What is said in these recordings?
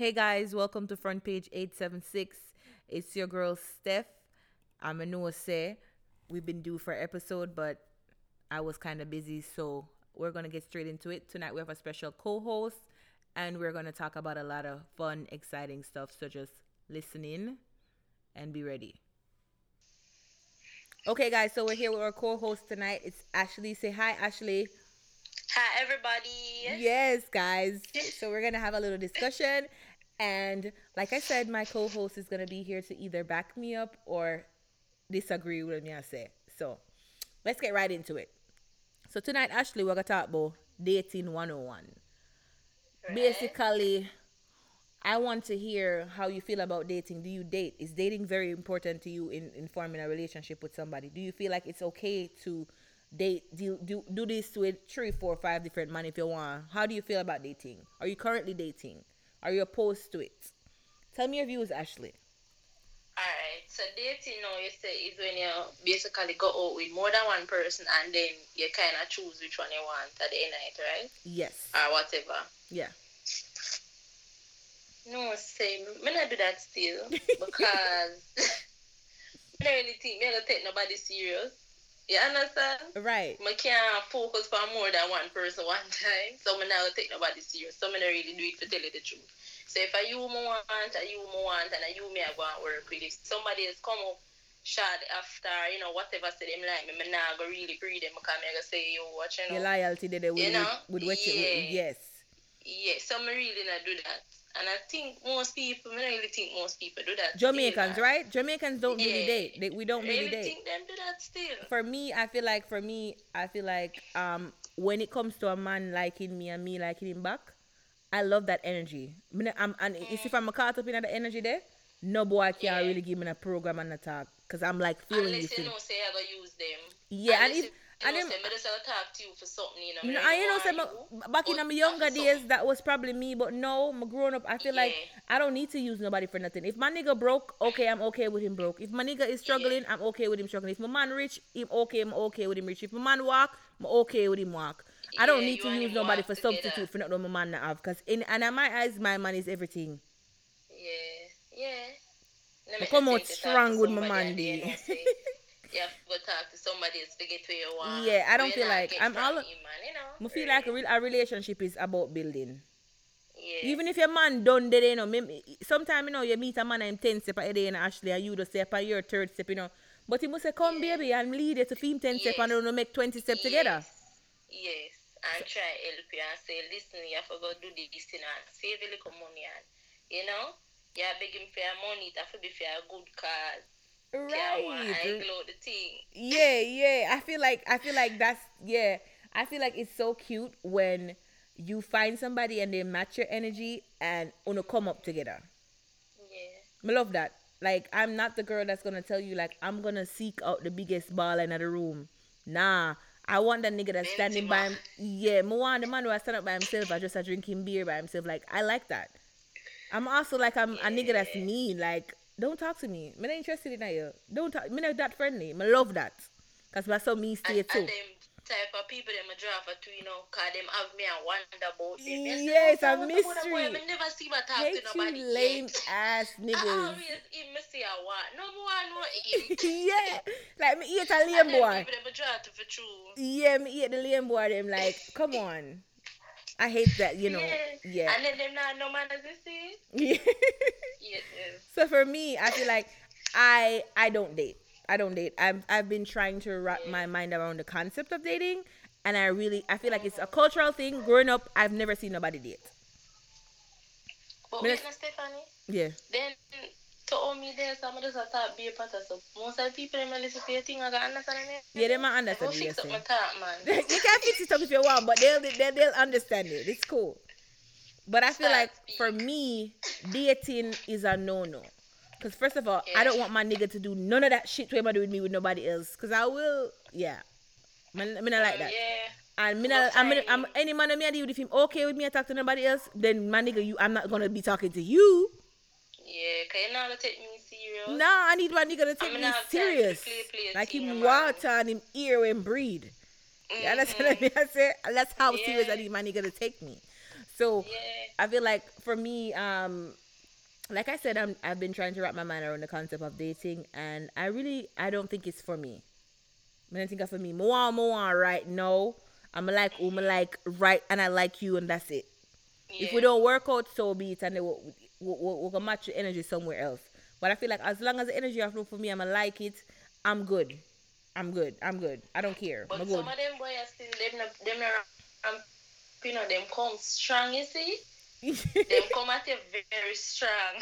Hey guys, welcome to Front Page 876. It's your girl Steph. I'm a know say we've been due for episode, but I was kind of busy, so we're gonna get straight into it. Tonight we have a special co-host, and we're gonna talk about a lot of fun, exciting stuff. So just listen in and be ready. Okay, guys, so we're here with our co-host tonight. It's Ashley. Say hi, Ashley. Hi, everybody. Yes, guys. So we're gonna have a little discussion, and like I said, my co-host is gonna be here to either back me up or disagree with me. I say so. Let's get right into it. So tonight, Ashley, we're gonna talk about dating 101. Basically, I want to hear how you feel about dating. Do you date? Is dating very important to you in, in forming a relationship with somebody? Do you feel like it's okay to date do, do do this with three, four, five different men if you want? How do you feel about dating? Are you currently dating? Are you opposed to it? Tell me your views, Ashley. Alright, so dating now you say is when you basically go out with more than one person and then you kind of choose which one you want at the end of it, right? Yes. Or whatever. Yeah. No, say, me not do that still because I don't really think me not take nobody serious. You understand? Right. I can't focus for more than one person one time, so I not take nobody serious. So I not really do it for tell you the truth. So if I you me want, I you me want, and I you me I go and work with. If somebody has come up shot after, you know, whatever say them like me, me not go really pre them because me go say, yo, what you Your know. loyalty there with, You know? with, with what you Yeah. yes. Yeah, so me really not do that. And I think most people, me not really think most people do that. Jamaicans, right? Jamaicans don't really date. They, we don't really really date. think them do that still. for me, I feel like for me, I feel like um when it comes to a man liking me and me liking him back, I love that energy. Me not- I'm, and you see if I'm caught up in that energy there, no boy can Yeah. really give me a program and a talk because I'm like feeling Unless you thing. know, say I use them. Yeah, and Unless you, and know, them- say, me just gonna talk to you for something, you know. No, I you know, say you, back in my younger days, that was probably me. But no, my growing up, I feel like I don't need to use nobody for nothing. If my nigga broke, okay, I'm okay with him broke. If my nigga is struggling, I'm okay with him struggling. If my man rich, him okay, I'm okay with him rich. If my man walk, I'm okay with him walk. I don't Yeah, need to use nobody for together. substitute for not my man not have. Cause in and in my eyes, my man is everything. Yeah, yeah. Me come out think to talk strong with my man, and then, D. you know, say, You have to go talk to somebody to get where you want. Yeah, I don't feel like- I'm all- him, man, you know. I feel like a, real, a relationship is about building. yeah. Even if your man done there, you know, sometimes you know you meet a man and him ten step ahead and Ashley and you just step on your third step, you know. But he must say, Come Yeah. baby and lead you to film ten step and Yes. you know make twenty step together. Yes, yes. And try help you and say, listen, you have to go do this thing and save a little money and you know, you are begging for your money, it have to be for a good cause. Right. Yeah, yeah. I feel like I feel like that's yeah. I feel like it's so cute when you find somebody and they match your energy and wanna come up together. Yeah. I love that. Like I'm not the girl that's gonna tell you like I'm gonna seek out the biggest ball in the room. Nah. I want that nigga that's standing by him. Yeah, I want the man who stand up by himself. I just a drinking beer by himself. Like I like that. I'm also like I'm a nigga that's mean. Like don't talk to me. Me not interested in you. Don't talk. Me not that friendly. Me love that. Cause that's so me And, stay and too. them type of people them a draw for too, you know, cause them have me and wonder about them. You say, Yeah, it's "Oh, a what's up with that boy? mystery. Me never see my talk Hate to nobody you lame yet. ass I always him see a what. No more know him. yeah. Like me eat a And lame boy. people them a draw to for true. Yeah, me eat the lame boy. Them like, come on. I hate that. You know. Yeah. And then them not no manners you see. Yeah. Yes, so for me, I feel like I I don't date. I don't date. I've I've been trying to wrap my mind around the concept of dating, and I really I feel like it's a cultural thing. Growing up, I've never seen nobody date. But wait, Stephanie. Yeah. Then to all me some of us are be a part of so most of the people them a listen to your. I got understand me. Yeah, they might understand you're fix up my talk, man. you can fix it up if you want, but they'll they'll, they'll understand it. It's cool. But I feel like for me, dating is a no no. Cause first of all, I don't want my nigga to do none of that shit to him do with me with nobody else. Cause I will, yeah. Me, me not like that. Yeah. And me not, I'm, Okay. I'm, any man that me I deal with, if him okay with me, I talk to nobody else, then my nigga, you, I'm not gonna be talking to you. Yeah, cause you not gonna take me serious. Nah, I need my nigga to take I'm me gonna have time to serious. play- play Like him water and him ear and breed. You understand what I say? And That's how serious I need my nigga to take me. So Yeah. I feel like for me, um, like I said, I'm I've been trying to wrap my mind around the concept of dating, and I really I don't think it's for me. I don't think it's for me. More more right now. I'm like who I like right, and I like you, and that's it. If we don't work out, so be it, and then we'll, we'll, we'll match your energy somewhere else. But I feel like as long as the energy have room for me, I'ma like it. I'm good. I'm good. I'm good. I don't care. But I'm some good. of them boys are still them not them not um you know them come strong, you see? Them come at you very strong.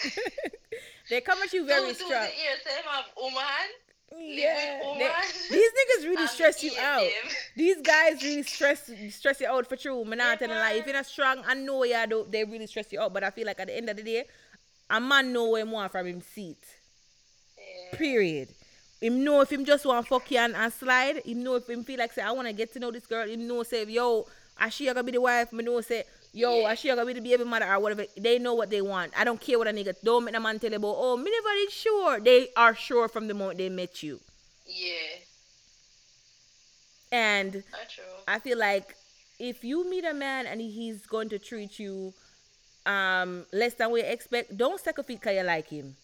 they come at you very two strong. the ears, them have woman. Yeah, they- these niggas really and stress you out. them. These guys really stress stress you out for true. Man, not telling lie. If you're not strong, I know yeah, though, they really stress you out. But I feel like at the end of the day, a man know he want from him seat. Yeah. Period. Him know if him just want fuck you and, and slide. Him know if him feel like say I want to get to know this girl. Him know say yo, I she gonna be the wife. Me know say yo, Yeah. I she gonna be the baby mother or whatever. They know what they want. I don't care what a nigga. Don't make the man tell you about. Oh, me never did sure. They are sure from the moment they met you. Yeah. And true. I feel like if you meet a man and he's going to treat you um less than we expect, don't second feet cause you like him.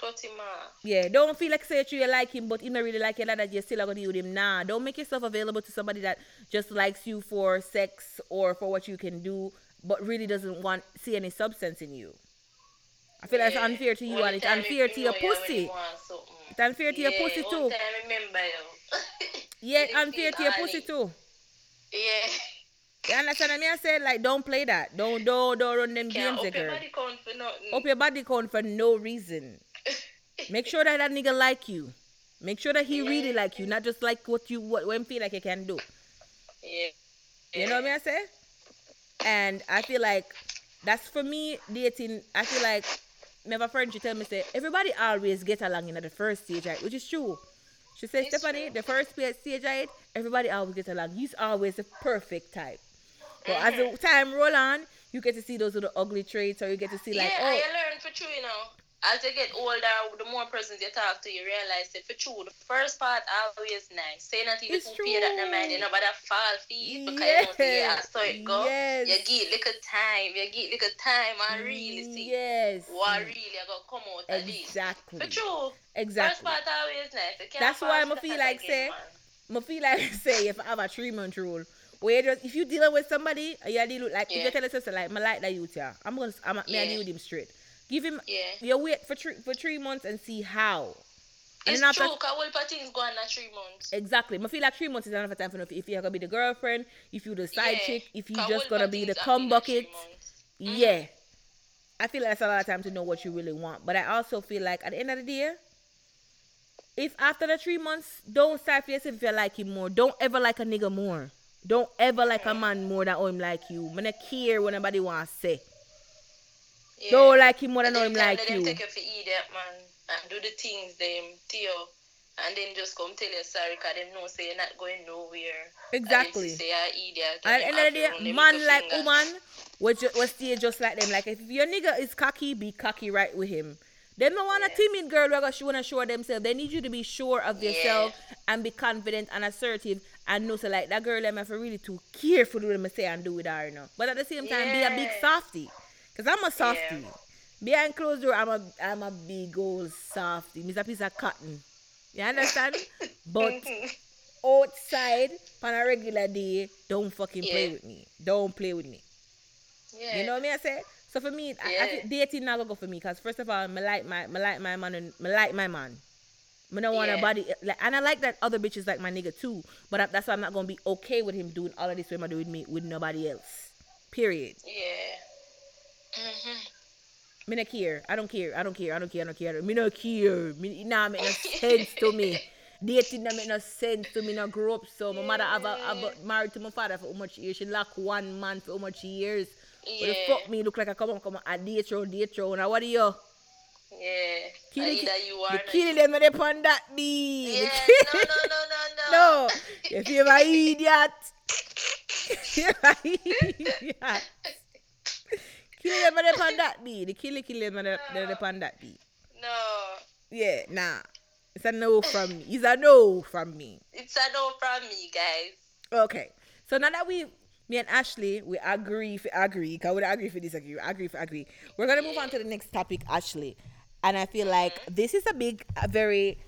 Cut him off. Yeah, don't feel like say you like him, but he not really like you like that. You still are gonna deal with him. Nah, don't make yourself available to somebody that just likes you for sex or for what you can do, but really doesn't want see any substance in you. I feel that's Yeah. unfair to you One and it's unfair to your know you when pussy. you want something. It's unfair to your pussy too. I remember you. Yeah, unfair to your pussy too. Yeah. You understand what I mean? I said like don't play that. Don't don't don't run them Can't games, up your body count for nothing. up your body count for no reason. Make sure that that nigga like you. Make sure that he really like you, not just like what you what when feel like you can do. Yeah. You know what I mean? I say, and I feel like that's for me dating. I feel like have a friend she tell me say everybody always get along in the first stage, right? Which is true. She says It's Stephanie, true. the first stage, right? Everybody always get along. He's always the perfect type. But as the mm-hmm. time roll on, you get to see those little ugly traits, or you get to see like, yeah, oh, and you learn for true, you know. As you get older, the more persons you talk to, you realize that for true, the first part always nice. Say not even It's pay that no mind, you know, but that fall feet because you don't yeah, Yes. so it go. Yes. You give little time, you give little time and really see Yes. what really to come out. Exactly. For true, Exactly. first part always nice. You That's why I'ma feel like say-. I feel like say if I have a three month rule, where just if you dealing with somebody, you deal with like if Yeah. you tell yourself like I like that you yeah, I'm gonna I'm me I Yeah. deal with him straight. Give him Yeah. you wait for three for three months and see how. And It's after true, because all the things go on in three months. exactly, I feel like three months is enough time for enough. If you're gonna be the girlfriend, if you're the side Yeah, chick, if you 'cause just gonna be the cum happen in three bucket, mm-hmm. yeah. I feel like that's a lot of time to know what you really want. But I also feel like at the end of the day, if after the three months, don't start for yourself if you like him more. Don't ever like a nigga more. Don't ever like a man more than how him like you. Man, I care what anybody wants to say. Yeah. Don't like him more than And him them like they them you. take you for idiot, man, and do the things them to you, and then just come tell you sorry because them know say you're not going nowhere. Exactly. And them say you're idiot. Them end of the day, man like woman, will, ju- will stay just like them. Like if your nigga is cocky, be cocky right with him. Them don't want a Yeah. timid girl because she wanna show themselves. They need you to be sure of Yeah. yourself and be confident and assertive and know so like that girl them have to really too careful with them say and do with her, you know. But at the same time, be a big Yeah. softy. Cause I'm a softy. Behind closed door, I'm a I'm a big old softy. Miss a piece of cotton. You understand? but outside on a regular day, don't fucking play with me. Don't play with me. yeah. You know what I say? So for me, I, I Yeah. think dating not gonna go for me because first of all, me like my me like my man and me like my man. Me don't want a Yeah. body like, and I like that other bitches like my nigga too. But I, that's why I'm not gonna be okay with him doing all of this with my do with me with nobody else. Period. Yeah. Mm-hmm. Me not care. I don't care. I don't care. I don't care. I don't care. Me not care. Me nah make no sense to me. Dating not make no sense to me. Not grow up so. My mother have a, have a married to my father for how much years? She lock one man for how much years? What the fuck me look like I come on come on a date round, date round. Now what are you? Yeah. Kill it- Either you are kill them and they pon that be. Yeah. No, no, no, no, no. no. If you're my idiot. you're my idiot. Kill them on upon that be. The killy kill them on the- the upon that be. No, Yeah, nah. It's a no from me. It's a no from me. it's a no from me, guys. Okay. So now that we me and Ashley, we agree if agree, because we agree if we disagree, we agree if we agree. We're gonna move on to the next topic, Ashley. And I feel like mm-hmm. this is a big a very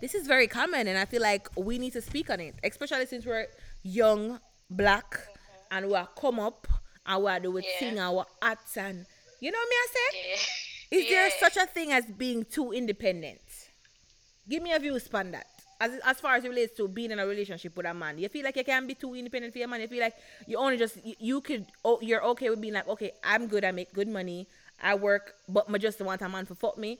this is very common and I feel like we need to speak on it. Especially since we're young, black, mm-hmm. and we are come up we are doing Yeah. sing our arts and you know what me I say? Yeah. Is there such a thing as being too independent? Give me a view span that. As, as far as it relates to being in a relationship with a man, you feel like you can't be too independent for your man. You feel like you only just you, you could oh, you're okay with being like okay, I'm good. I make good money. I work, but I just want a man to fuck me.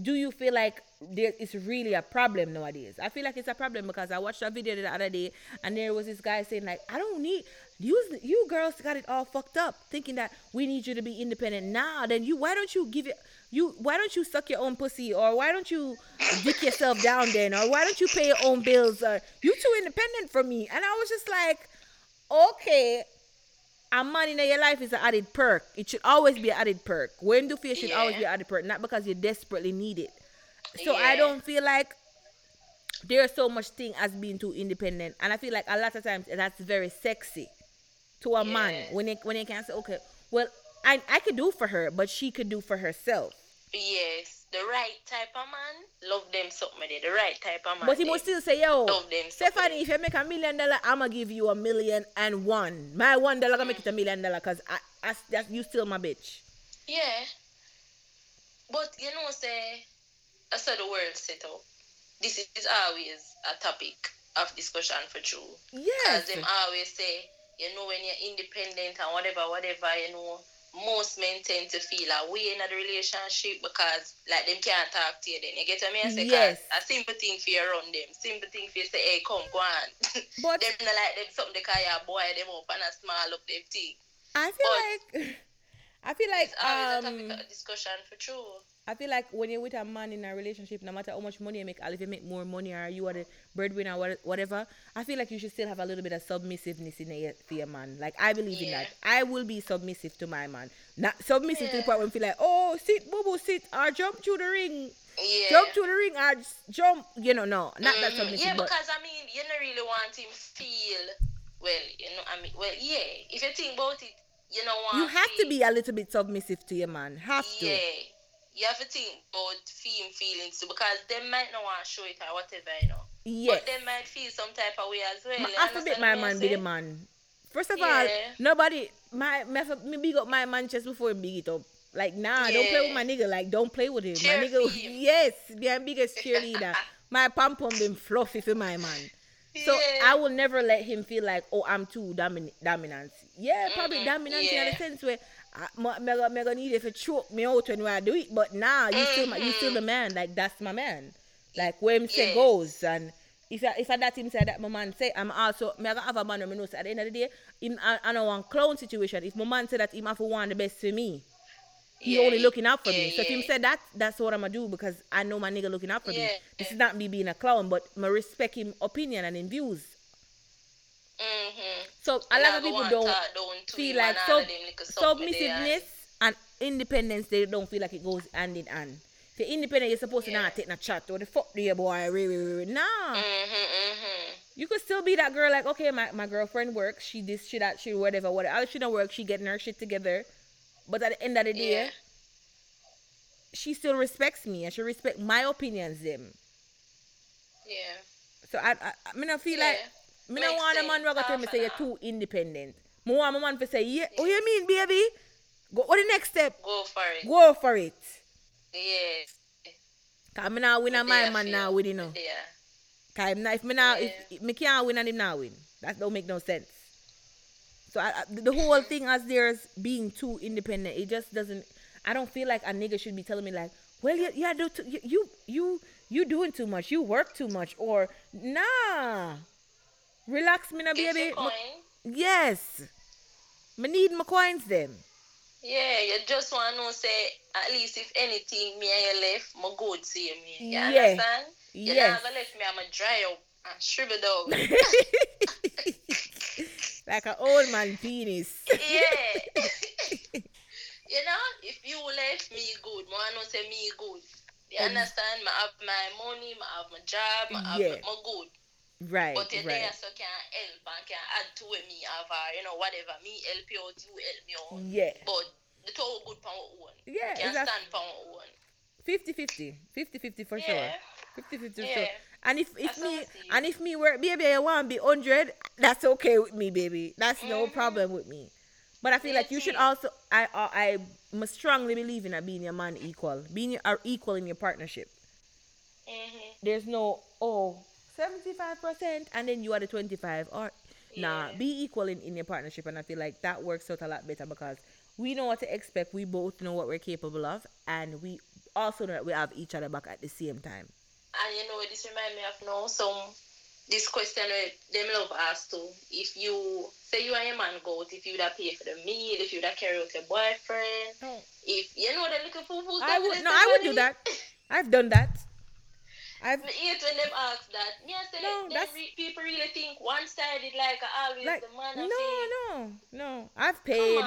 Do you feel like there is really a problem nowadays? I feel like it's a problem because I watched a video the other day and there was this guy saying like, I don't need you. You girls got it all fucked up, thinking that we need you to be independent. Now, then you why don't you give it? You why don't you suck your own pussy or why don't you dick yourself down then or why don't you pay your own bills or you too independent from me? And I was just like, okay, a man in your life is an added perk. It should always be an added perk. When do feel should always be an added perk, not because you desperately need it. So I don't feel like there's so much thing as being too independent, and I feel like a lot of times that's very sexy to a man when they when they can say, okay, well, I I could do for her, but she could do for herself. Yes, the right type of man, love them something. The right type of man. But he must still say, yo, Love them Stephanie, if you make a million dollar, I'ma give you a million and one. My one dollar gonna make it a million dollar, cause I, I that's you still my bitch. Yeah. But you know, say, I said the world set up. This is always a topic of discussion for true. Yes. Because them always say, you know, when you're independent and whatever, whatever, you know, most men tend to feel a way in a relationship because like them can't talk to you then. You get what I mean? I say, Yes. A simple thing for you around them. Simple thing for you say, hey, come, go on. But- them not like them something they call you boy them up and a smile up them thing. I feel like I feel like It's always a um topic of discussion for true. I feel like when you're with a man in a relationship, no matter how much money you make, or if you make more money or you are the breadwinner or whatever, I feel like you should still have a little bit of submissiveness in your, for your man. Like I believe in that. I will be submissive to my man. Not submissive to the point where I feel like, oh, sit, boo boo, sit, or jump through the ring, Yeah. jump through the ring, or jump. You know, no, not that Mhm. submissive. Yeah, because I mean, you don't really want him feel well. You know, I mean, well, yeah. If you think about it, you know, want you have to be a little bit submissive to your man. Have to. Yeah, you have to think about feel feelings too, because they might not want to show it or whatever, you know. Yes. But they might feel some type of way as well. I forbid my man be the man. First of all, nobody my me, big up my man just before he big it up. Like nah, don't play with my nigga. Like don't play with him. Cheer my nigga, him. yes, be my biggest cheerleader. my pom pom been fluffy for my man. So Yeah. I will never let him feel like oh I'm too domin- dominant. Yeah, probably Mhm, dominant in yeah. the sense where. I, me, me, go- me gonna need it to choke me out when I do it, but nah, you still my, you still the man. Like that's my man. Like where him say Yeah. goes, and if I, if I that him say that my man say, I'm also me gotta have a man who me know say at the end of the day, him I, I know one clown situation. If my man say that him have to want the best for me, he Yeah, only looking out for yeah, me. So if him yeah. said that, that's what I'm gonna do because I know my nigga looking out for me. This is not me being a clown, but me respect him opinion and him views. Mhm. So a lot of people don't down feel like sub, of them little something there and- submissiveness and independence. They don't feel like it goes hand in hand. You're independent, you're supposed to not take no chat or the fuck do you boy? Re, re, re, re. Nah. Mhm, mhm. You could still be that girl, like, okay, my, my girlfriend works, she this, she that, she whatever, whatever. She don't work, she getting her shit together. But at the end of the day, Yeah. she still respects me and she respect my opinions them. Yeah. So I I, I me not feel like Yeah. me not Makes want a man who tell me say you're too independent. Me want my man to say, yeah, oh you mean baby? Go what the next step? Go for it. Go for it. Yeah. Cause me now win a my man now win you know. Yeah. Cause if, if me now Yeah. if, if me can't win and him now win. That don't make no sense. So I, I, the whole thing as there's being too independent, it just doesn't. I don't feel like a nigga should be telling me like, well, you, you do you, you you you doing too much, you work too much, or nah, relax, me na Get baby. Yes, me need my coins them. Yeah, you just want to say, at least if anything, me and you left, my good see me. You Yeah. understand? You Yes. gonna left me, I'm a dry up and shriveled out. like an old man penis. yeah. you know, if you left me good, I know say me good. You understand? I have my money, I have my job, I have Yeah. my good. Right, But right. there so can help and can add to me have or, you know, whatever. Me help you out, you help me out. Yeah. But the two good for our own. Yeah, Can exactly. stand for our own. 50 50. 50 50 for sure. Yeah. 50 50 Yeah. sure. And if, if That's me I see and if me work baby you want to be 100, that's okay with me, baby. That's no Mhm. problem with me. But I feel like you should also I I, I must strongly believe in a being your man equal. Being are equal in your partnership. Mm-hmm. There's no oh 75% and then you are the 25 or nah, be equal in, in your partnership and I feel like that works out a lot better because we know what to expect. We both know what we're capable of and we also know that we have each other back at the same time. And you know, this remind me of now some this question them love ask too. If you say you and your man go out, if you would pay for the meal, if you would carry out your boyfriend, Oh. if you know the little foo foo I would no, I would do that. I've done that. I've hate when them ask that. Say No, that's- re- people really think one sided like always like the man no, no, no. I've paid.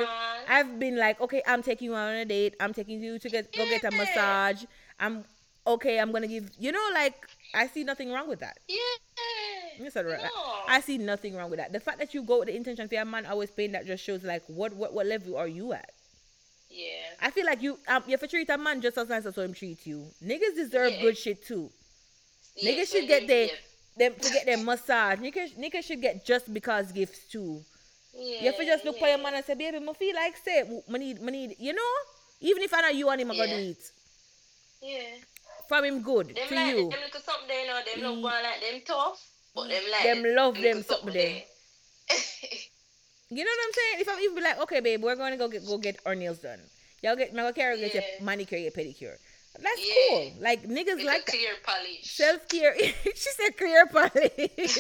I've been like, okay, I'm taking you on a date. I'm taking you to get go get a massage. I'm okay. I'm gonna give. You know, like I see nothing wrong with that. Yeah. You said it right. No. I see nothing wrong with that. The fact that you go with the intention for your man always paying that just shows like what what, what level are you at? Yeah. I feel like you um you have to treat a man just as nice as how him treat you. Niggas deserve Yeah. good shit too. Yes, Niggas should get their them to get their massage. Niggas niggas should get just because gifts too. Yeah, You have to just look for your man and say, baby, I feel like say, need, need, you know, even if I know you and him, I gonna Yeah. do it. Yeah. From him good Them to like you. them little something there, you know, them Mm. love going like them tough, but them like Them love little them something there. You know what I'm saying? If I'm even be like, okay, babe, we're gonna go get go get our nails done. Y'all get my carry get your Yeah. manicure, your pedicure. That's Yeah. cool. Like niggas It's like clear polish. self care. she said clear polish.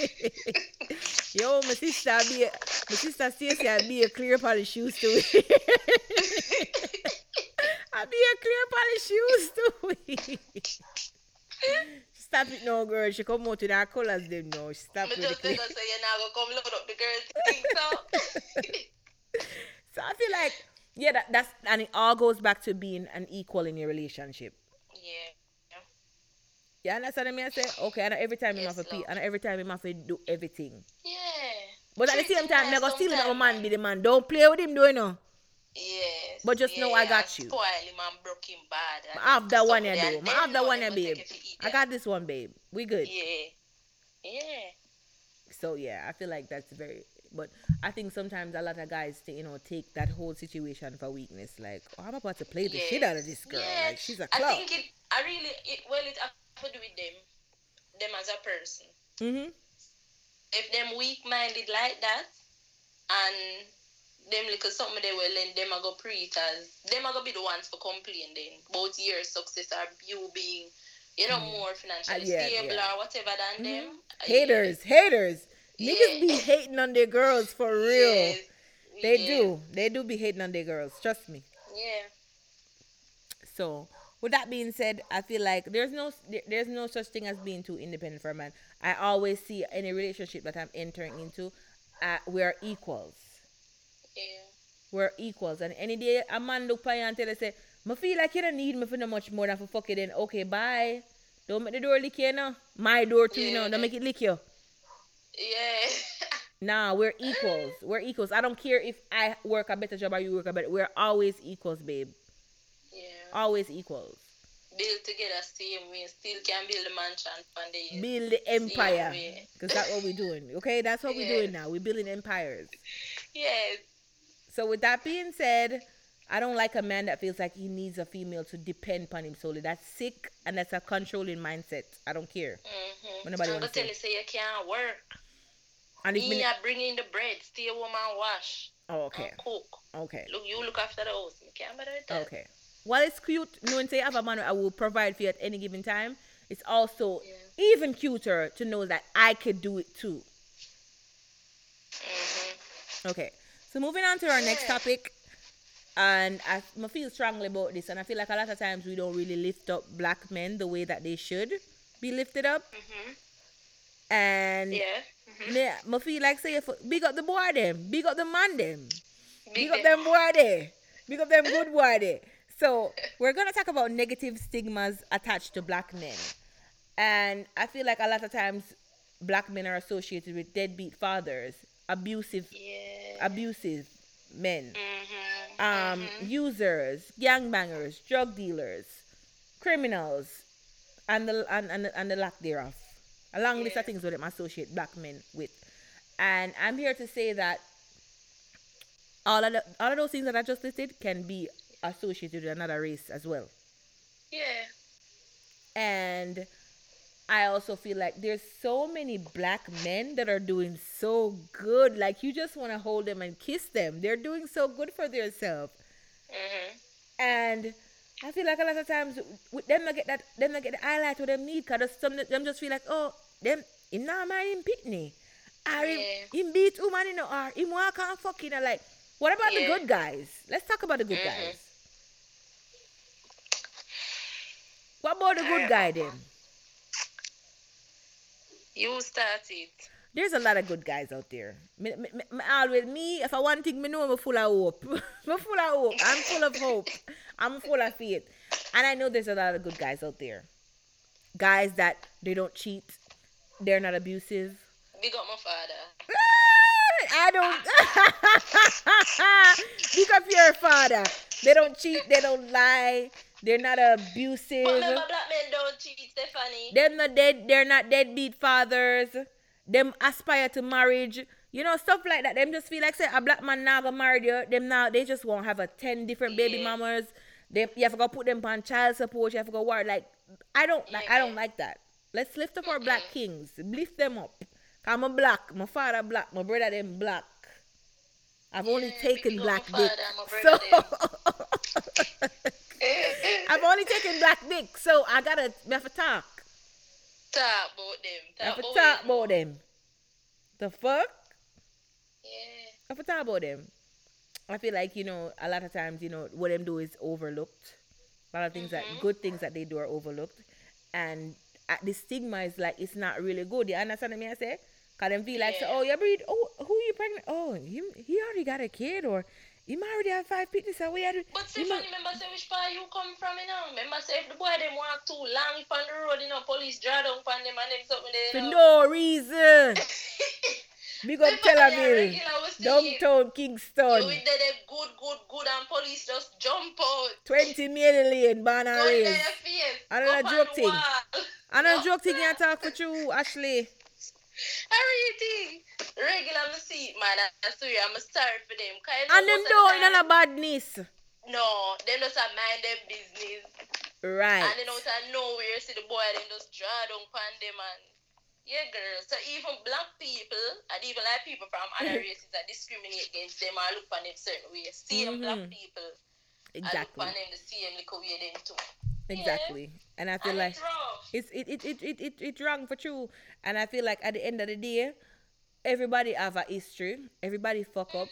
Yo, my sister be a, my sister Stacey I be a clear polish shoes to I be a clear polish shoes to Stop it no girl. She come out with her colours them now. Stop Me with the just clear. say you now go come load up the girls thing so. So I feel like yeah, that, that's and it all goes back to being an equal in your relationship. yeah. You understand what I mean? I say, okay, and every time you have to love. and every time you have to do everything. Yeah. But at the same time, nice I go steal him a sometime, man be the man. Don't play with him, do you know? Yes. But just know I yeah, got you. Spoil him and broke him bad. I have that one ya do. I have that one ya babe. take it for eat I got this one, babe. We good. Yeah. Yeah. So yeah, I feel like that's very. But I think sometimes a lot of guys, you know, take that whole situation for weakness. Like, oh, I'm about to play the shit out of this girl. Like, she's a clown. I think it. I really. It, well, it to with them. Them as a person. Mm-hmm. If them weak-minded like that, and them little something they will lend, them are go preach as them are gonna be the ones for complain then about your success or you being, you know, more financially yeah, stable yeah. or whatever than them. Uh, Haters, haters. Yeah. Niggas be hating on their girls for real. Yes. They Yeah. do. They do be hating on their girls. Trust me. Yeah. So, with that being said, I feel like there's no there's no such thing as being too independent for a man. I always see any relationship that I'm entering into, uh, we're equals. Yeah. We're equals. And any day a man look by you and tell you say, "Me feel like you don't need me for no much more than for fuck you." Then okay, bye. Don't make the door lick you, no. My door too, you know. Don't make it lick you. Yeah. Nah, we're equals. We're equals. I don't care if I work a better job or you work a better. We're always equals, babe. yeah. Always equals. Build together same way. Still can build a mansion one day. build the empire because that's what we're doing okay that's what we're doing now we're building empires Yes. so with that being said i don't like a man that feels like he needs a female to depend upon him solely that's sick and that's a controlling mindset i don't care Mm-hmm. Nobody I'm gonna tell you, say you can't work. And if Me, I bring in the bread, stay home and wash oh, okay cook. okay Look, you look after the house. Me can't bother with that. okay well it's cute knowing say you have a man i will provide for you at any given time it's also Yeah. even cuter to know that i could do it too Mm-hmm. Okay, so moving on to our next topic, and I, I feel strongly about this, and I feel like a lot of times we don't really lift up black men the way that they should be lifted up. Mm-hmm. And Yeah. Mhm. me, me feel like say, big up the boy them, big up the man them, big, Big up them. boy there, big up them good boy there. So we're gonna talk about negative stigmas attached to black men, and I feel like a lot of times black men are associated with deadbeat fathers, abusive, Yeah. abusive men, Mhm. um, users, gangbangers, drug dealers, criminals, and the and, and, and the lack thereof. A long list of Yeah. things that them associate black men with. And I'm here to say that all of the, all of those things that I just listed can be associated with another race as well. Yeah. And I also feel like there's so many black men that are doing so good. Like you just want to hold them and kiss them. They're doing so good for themselves. Mhm. And I feel like a lot of times with them not get that them not get the highlight what them need because some them just feel like oh them him not mind him pitney. Or him, Yeah. him beat woman you know or him walk and fucking and like what about the good guys? Let's talk about the good Mhm. guys. What about the good Uh, guy then? You start it. There's a lot of good guys out there. Me, me, me, always me, if I want thing, me know I'm full of hope. I'm full of hope. I'm full of hope. I'm full of faith. And I know there's a lot of good guys out there. Guys that they don't cheat. They're not abusive. Big up my father. I don't. Pick up your father. They don't cheat. They don't lie. They're not abusive. But remember, black men don't cheat, Stephanie. them not dead they're not deadbeat fathers them aspire to marriage you know stuff like that. Them just feel like say a black man now go marry you them now they just won't have a 10 different baby Yeah. mamas. They you have to go put them on child support you have to go worry. like i don't like i don't like that. Let's lift up our black kings lift them up. I'm a black my father black my brother them black. I've only taken black dick so i've only taken black dick so i gotta have to talk Talk about them. I Talk to about talk them. about them. The fuck? Yeah. I talk about them. I feel like, you know, a lot of times, you know, what them do is overlooked. A lot of things that Mhm. good things that they do are overlooked. And uh, the stigma is like it's not really good. You understand what I mean? I say? Cause them feel like Yeah. oh you breed oh who you pregnant? Oh he, he already got a kid or he might already have five people. So we had But Stephanie, remember say which part you come from, you know? Remember say if the boy them walk too long on the road, you know, police draw down on them and them something there, for know. no reason. Big up Tel Aviv, downtown You Kingston, with the them good, good, good and police just jump out. 20 million lane, born and Go in raised. I don't know joke thing. wall. I know No. joke thing you talk for you, Ashley. Everything. Regular me see man. I swear I'm sorry for them. And know them don't in a badness. No, them just a mind them business. Right. And then out of nowhere, see the boy them just draw down upon them and yeah, girl. So even black people and even like people from other races that discriminate against them or look upon them certain ways. Same black Mhm. people Exactly. and look upon them the same little way them too. Exactly. And I feel And like it's it's it it, it, it, it wrong for true. And I feel like at the end of the day, everybody have a history. Everybody fuck up,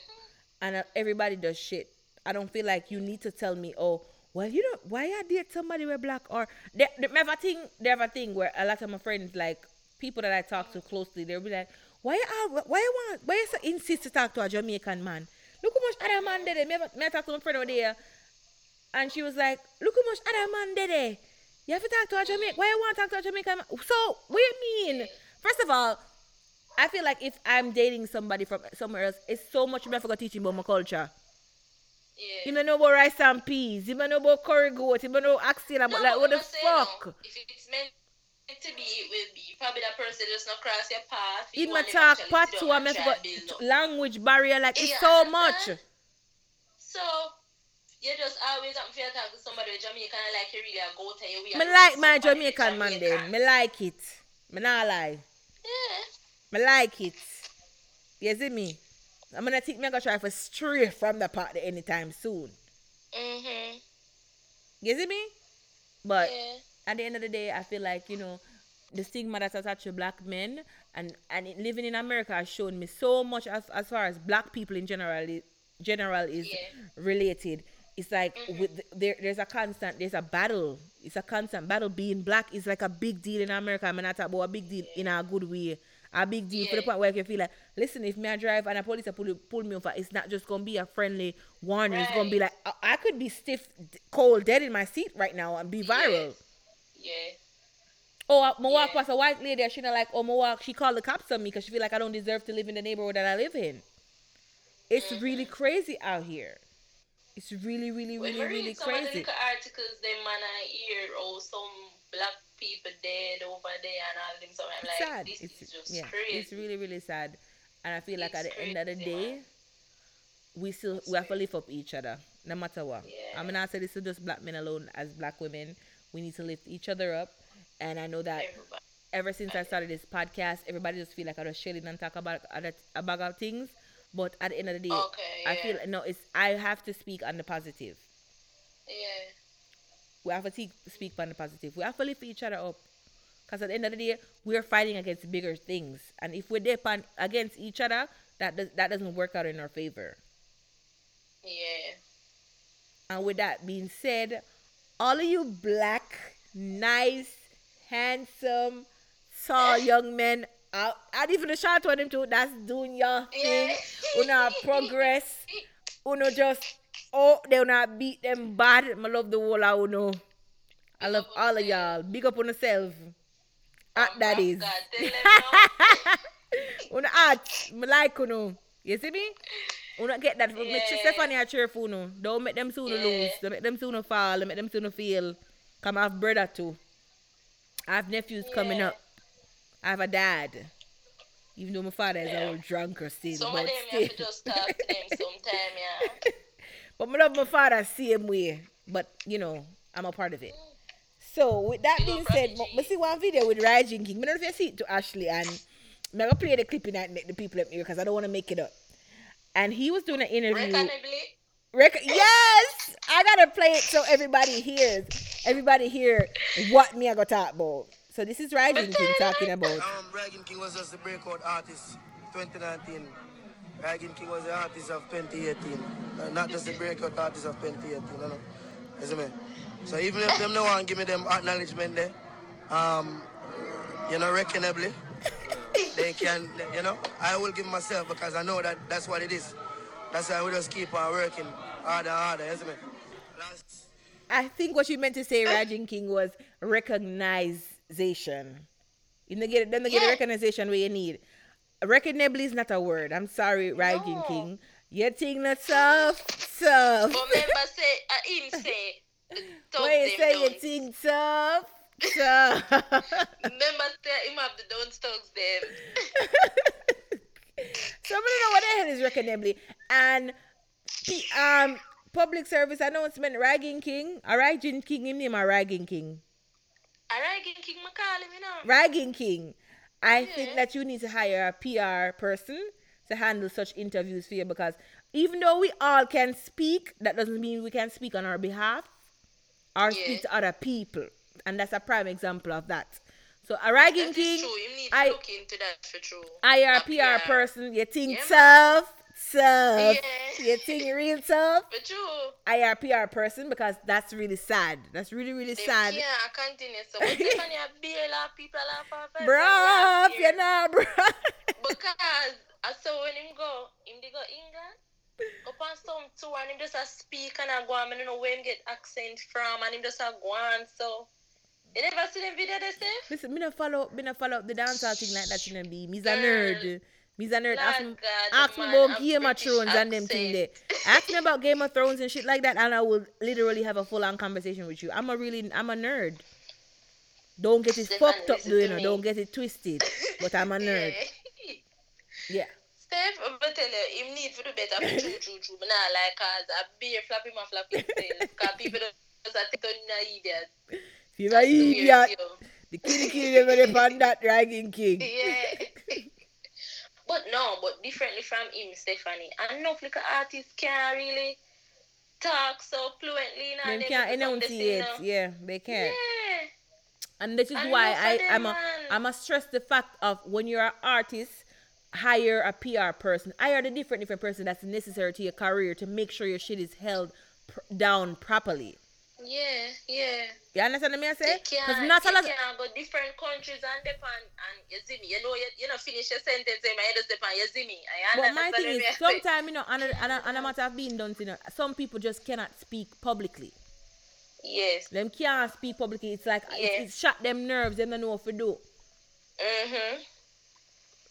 and uh, everybody does shit. I don't feel like you need to tell me, oh, well, you know, why I date somebody with black or they, they have a thing. They have a thing where a lot of my friends, like people that I talk to closely, they'll be like, why you why you want why you so insist to talk to a Jamaican man? Look how much other man did it. Me, me I talk to my friend over there, and she was like, look how much other man did it. You have to talk to a Jamaican. Why you want to talk to a Jamaican? So, what do you mean? First of all, I feel like if I'm dating somebody from somewhere else, it's so much better for teaching about my culture. Yeah. You may know about rice and peas. You may know about curry goat. You may know. But No, like, what the I'm no, fuck? If it's meant to be, it will be. Probably that person just not cross your path. In You my talk, part two, down I'm and have try got and build up. language barrier. Like, it's so much. You just always have to talk to somebody with Jamaican and like you really a go tell you Me like my Jamaican man then. Me like it. Me not lie. Yeah. Me like it. You see me? I'm gonna think me gonna try for stray from the party anytime soon. Mhm. You see me? But Yeah. at the end of the day, I feel like you know the stigma that's attached to black men and and it- living in America has shown me so much as as far as black people in general general is Yeah. related. It's like Mm-hmm. with the, there there's a constant there's a battle. It's a constant battle. Being black is like a big deal in America. I'm not talk about a big deal in a good way. a big deal for the point where you feel like, listen, if me I drive and a police pull, pull me over, it's not just gonna be a friendly warning. It's gonna be like I, I could be stiff, cold, dead in my seat right now and be viral. Yeah. Oh, I, my walk Yeah. past a white lady, and she not like, oh, my walk. She called the cops on me because she feel like I don't deserve to live in the neighborhood that I live in. It's really crazy out here. It's really, really, really, we read really some of the crazy. little articles, them man I hear, oh, some black people dead over there and all them. So I'm It's like, sad. this It's is just yeah, crazy. it's really, really sad. And I feel like at It's the end of the day, man. we still we have to lift up each other, no matter what. Yeah. I mean, I say this is just black men alone. As black women, we need to lift each other up. And I know that Everybody. ever since I started this podcast, everybody just feel like I just chilling and talk about other about things. But at the end of the day, Okay, I yeah. feel no, it's I have to speak on the positive. Yeah. We have to speak on the positive. We have to lift each other up. Because at the end of the day, we're fighting against bigger things. And if we're there pan- against each other, that, does, that doesn't work out in our favor. Yeah. And with that being said, all of you black, nice, handsome, tall young men, uh, and even the short one them too, that's doing your thing. Yeah. Una progress. Uno just, oh, they not beat them bad. I love the whole of uno. I love all of y'all. Big up on yourself. At Oh, that is. God, tell them now. Una at, me like uno. You see me? Una get that. Yeah. Yeah. Stephanie are cheerful uno. Don't make them soon Yeah. lose. Don't make them soon fall. Don't make them soon feel. Come I have brother too. I have nephews coming up. I have a dad. Even though my father is Yeah. a old drunker still. Some but of them still. you have to just talk to them sometime, yeah. But I love my father same way. But you know, I'm a part of it. So with that Big being said. I see one video with Rygin King. I don't know if you see it to Ashley and I'm gonna play the clip in that make the people up here because I don't want to make it up. And he was doing an interview. Rec- yes, I gotta play it so everybody hears. Everybody hear what me I gotta talk about. So this is Rygin King talking about. Um, Rygin King was just the breakout artist 2019. Rygin King was the artist of 2018. Uh, not just the breakout artist of 2018, you know. You see me? So even if them no one give me them acknowledgement there, um, you know, reckonably, they can, you know, I will give myself because I know that that's what it is. That's why we just keep on working harder and harder, you see me? Last, I think what you meant to say, Rygin King, was recognition. You don't get they get the recognition where you need. Recognably is not a word. I'm sorry, Rajin No. King. You think not tough, tough. but remember say, uh, him say, you thugs say them you don't. think tough, tough. Remember say him have the don't thugs them. Somebody know what the hell is recognably. And um public service announcement, Rygin King, a Rygin King, him name a Rygin King. Alright, King McCall him, you know. Rygin King. I think that you need to hire a PR person to handle such interviews for you because even though we all can speak, that doesn't mean we can speak on our behalf or Yeah. speak to other people. And that's a prime example of that. So a Rygin King, true. You need to I look into that for true. hire a A PR PR. person, you think Yeah, tough, tough. Yeah. You think real tough? For true. hire a PR person because that's really sad. That's really, really sad. can't continue. So when Stephanie a bail out people off of her Bruh, last you year, know, bruh. Because I saw when him go, him they go England. Up on some tour and him just a speak and I go on. I don't know where him get accent from and him just a go on. So you never see the video they say? Listen, me not follow, me not follow up the dancehall thing like that. You know, be me's a nerd. Me's a nerd. Ask me, uh, ask me about Game of Thrones and them thing there. Ask me about Game of Thrones and shit like that, and I will literally have a full on conversation with you. I'm a really, I'm a nerd. Don't get it fucked up, though, you know. Don't get it twisted. But I'm a nerd. Yeah. Steph, I'm gonna tell you, him need to do better for true, true, true. But not like cause a beer flap him and flap his tail. Cause people don't just a take on an idiot. If you're an the idiot, the kitty kitty never upon that dragging king. Yeah. But no, but differently from him, Stephanie. And enough like artists can't really talk so fluently now. Them They can't the enunciate. singer. Yeah, they can't. Yeah. And this is And why I them, I'm a. I'm a stress the fact of when you're an artist, hire a PR person, hire the different different person that's necessary to your career to make sure your shit is held pr- down properly. Yeah, yeah. You understand what I say? Because can't, not you can't go different countries and depend and you see me. You know, you, you know, finish your sentence and my head depend. You see me. I But my thing is, sometimes you know, and and, and a matter of being done, you know, some people just cannot speak publicly. Yes. Them can't speak publicly. It's like Yeah. it, it shut them nerves. Them don't know what to do. Mm-hmm.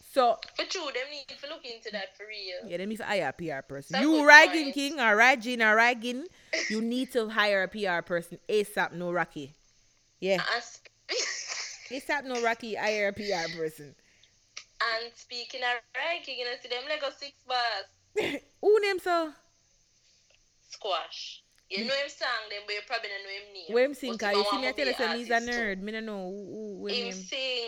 So For true, them need to look into that for real. yeah, them if hire a PR person. That's you Ragging point. King or Ragin or Ragging, you need to hire a PR person ASAP. No Rocky. Yeah, sp- ASAP. No Rocky. Hire a PR person. and speaking of ranking, you know, see them Lego six bars Who name so? squash. You know him song them, but you probably don't know him name. Where him sing? Cause you see me tell to say he's a nerd. Me no know who, who, who Him sing.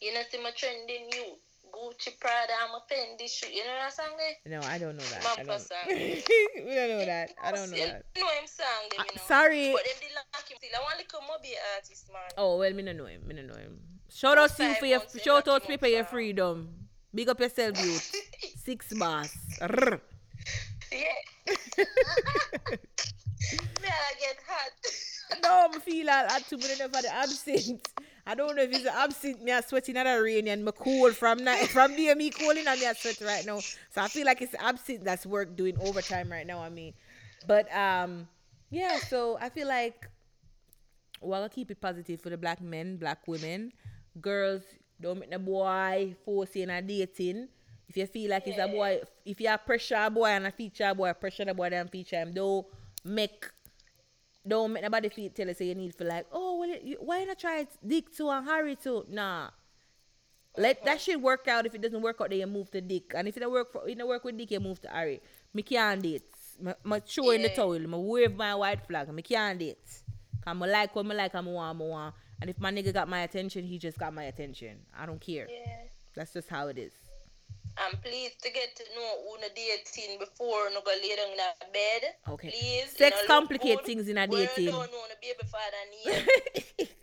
You know, see my trending you. Gucci Prada, I'm a Fendi shoe. You know that song there? No, I don't know that. I don't. song. we don't know that. I don't know You that. know him song them, Uh, you know. sorry. But them did lock him still. I want to come up be artist, man. Oh well, me no know him. Me no know him. Shout out to you for your shout out to for your freedom. Big up yourself, youth. Six bars. Rrr. Yeah. Me I get hot. no, I feel I had too many for the absinthe. I don't know if it's absinthe. Me a sweating at the rain and me cool from night from there. Me cooling and me a sweat right now. So I feel like it's absinthe that's work doing overtime right now on me. But um, yeah. So I feel like well, I keep it positive for the black men, black women, girls. Don't make the boy forcing a dating. If you feel like it's a boy, if you are pressure a boy and a feature a boy, pressure the boy and feature him. Don't make don't make nobody feel tell you say you need for like, oh, well, you, why not try it dick too and Harry too? Nah. Let that shit work out. If it doesn't work out, then you move to dick. And if it don't work for, it don't work with dick, you move to Harry. Me can't date. My, my show in the Yeah. towel. Me wave my white flag. Me can't date. Cause me like what me like and me want, me want. And if my nigga got my attention, he just got my attention. I don't care. Yeah. That's just how it is. Um, I'm pleased to get to know who no dating before no go lay down in that bed. Okay. Please. Sex you know, complicate things in a Where dating. you don't know no baby father name.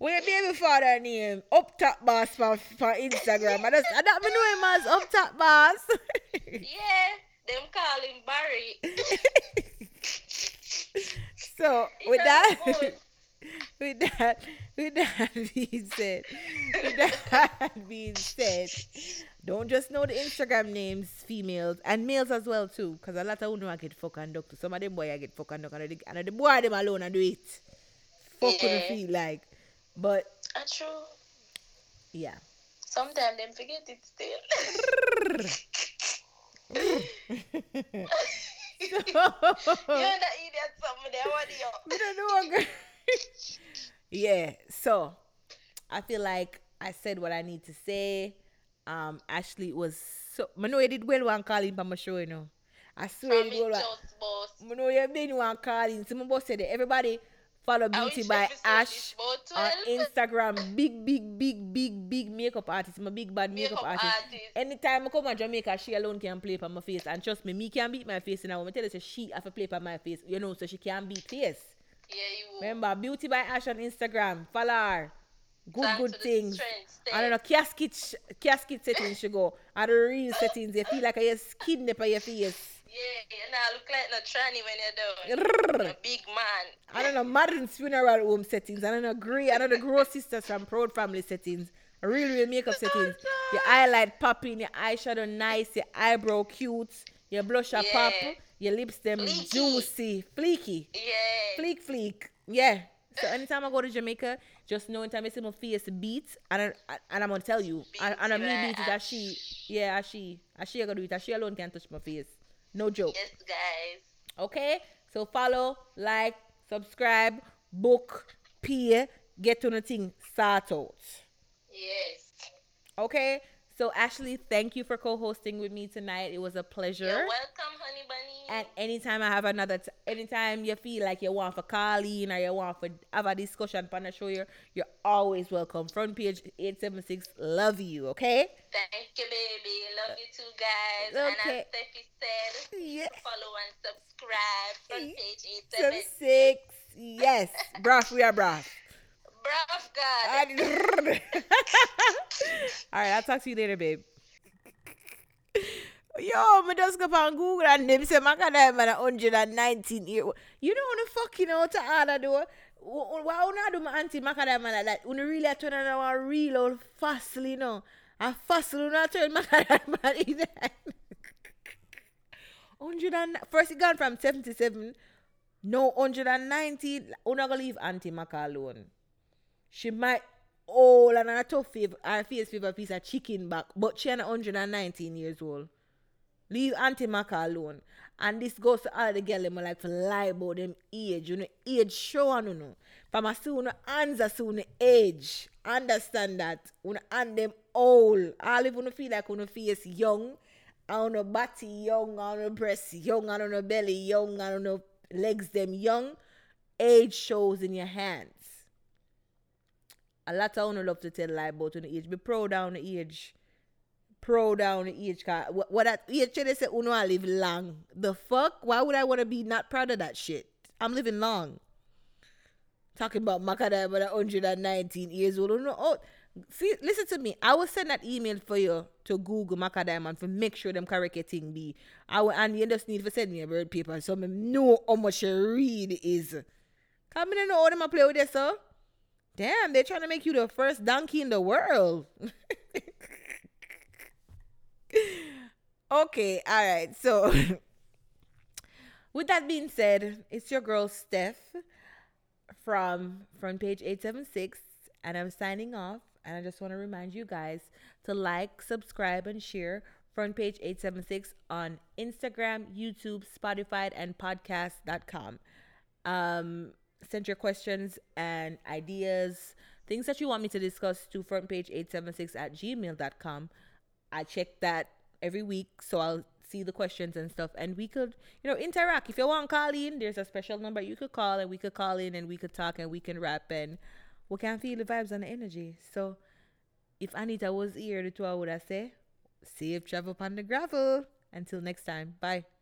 Your baby father name? Up top boss for, for Instagram. I just I don't know him as up top boss. yeah. Them call him Barry. so with that with that with that being said with that being said don't just know the Instagram names females and males as well too because a lot of women I get fuck and doctor some of them boy I get fuck and doctor and the, and the boy them alone and do it fuck Yeah. yeah. feel like but That's true. yeah Sometimes them forget it still. you and that idiot there. What do you? Don't know what girl. yeah, so I feel like I said what I need to say. Um, Ashley was so. I know you did well one calling for my show, you know. I swear From you did well. it one- just boss. I know you been one calling. Some boss said it. Everybody follow Beauty by Ash on Instagram. Big, big, big, big, big makeup artist. A big bad makeup, Makeup artist. artist. Anytime I come to Jamaica, she alone can play for my face. And trust me, me can beat my face. And I want to tell say she have to play for my face. You know, so she can beat face. Yeah, you. Remember, Beauty by Ash on Instagram. Follow her. Good, Thanks good things. I don't know, casket, sh- casket settings she go. And the real settings, you feel like you skin up on your face. Yeah, you now look like no tranny when you're. A big man. I don't know, Martin's funeral home settings. I don't know, Grey, I don't know, Gross Sisters from Proud Family settings. Real, real makeup oh, settings. Your highlight popping, your eyeshadow nice, your eyebrow cute, your blush Yeah. pop, your lips them Fleeky. juicy, fleeky. Yeah. Fleek, fleek. Yeah. So anytime I go to Jamaica, just know anytime I see my face beat, and I, and I'm gonna tell you, and, and I'm me beat it as she, yeah, as she, as she gonna do it, as she alone can touch my face. No joke. Yes, guys. Okay? So follow, like, subscribe, book, peer, get to the thing, start out. Yes. Okay? So Ashley, thank you for co-hosting with me tonight. It was a pleasure. You're welcome, honey bunny. And anytime I have another, t- anytime you feel like you want for call in or you want for have a discussion on the show, you're, you're always welcome. Front page 876, love you, okay? Thank you, baby. Love you too, guys. Okay. And as Steffi said, Yeah. follow and subscribe. Front page Some 87. six, yes. Bruv, we are bruv. Bruv, God. All right, I'll talk to you later, babe. Yo, me just go on Google and them say Macadam man a 119 year. You know what the fucking know to order though. Wh- Why you not do my auntie Macadam man like that? You really turn around a real old fossil, you know. A fossil you not turn Macadam man either. 100 and first it gone from 77 no 190 una gonna leave auntie Maca alone she might oh and a tough favor her face favor piece of chicken back but she ain't 119 years old leave auntie Maca alone and this goes to all the girl them like to lie about them age you know age show you know from a soon hands soon age understand that when and them old all if you feel like when face young on no body young, on no breast young, on no belly young, on no legs them young, age shows in your hands. A lot of you love to tell lie about on the age. Be proud down the age. Proud down the age. Cause what, that age they say oh, uno I live long. The fuck? Why would I want to be not proud of that shit? I'm living long. Talking about Macadam at 119 years old. Oh, no, oh, see, listen to me. I will send that email for you to Google Macadam and for make sure them correct thing be. I will, and you just need to send me a bird paper so me know how much you read is. Come in and know how them play with this, sir. Damn, they're trying to make you the first donkey in the world. okay, all right. So, with that being said, it's your girl Steph from front page 876 and i'm signing off and i just want to remind you guys to like subscribe and share front page 876 on instagram youtube spotify and podcast.com um send your questions and ideas things that you want me to discuss to front page 876 at gmail.com i check that every week so i'll see the questions and stuff and we could you know interact. If you want call in. There's a special number you could call and we could call in and we could talk and we can rap and we can feel the vibes and the energy. So if anita was here the two i would have say safe travel upon the gravel. Until next time. Bye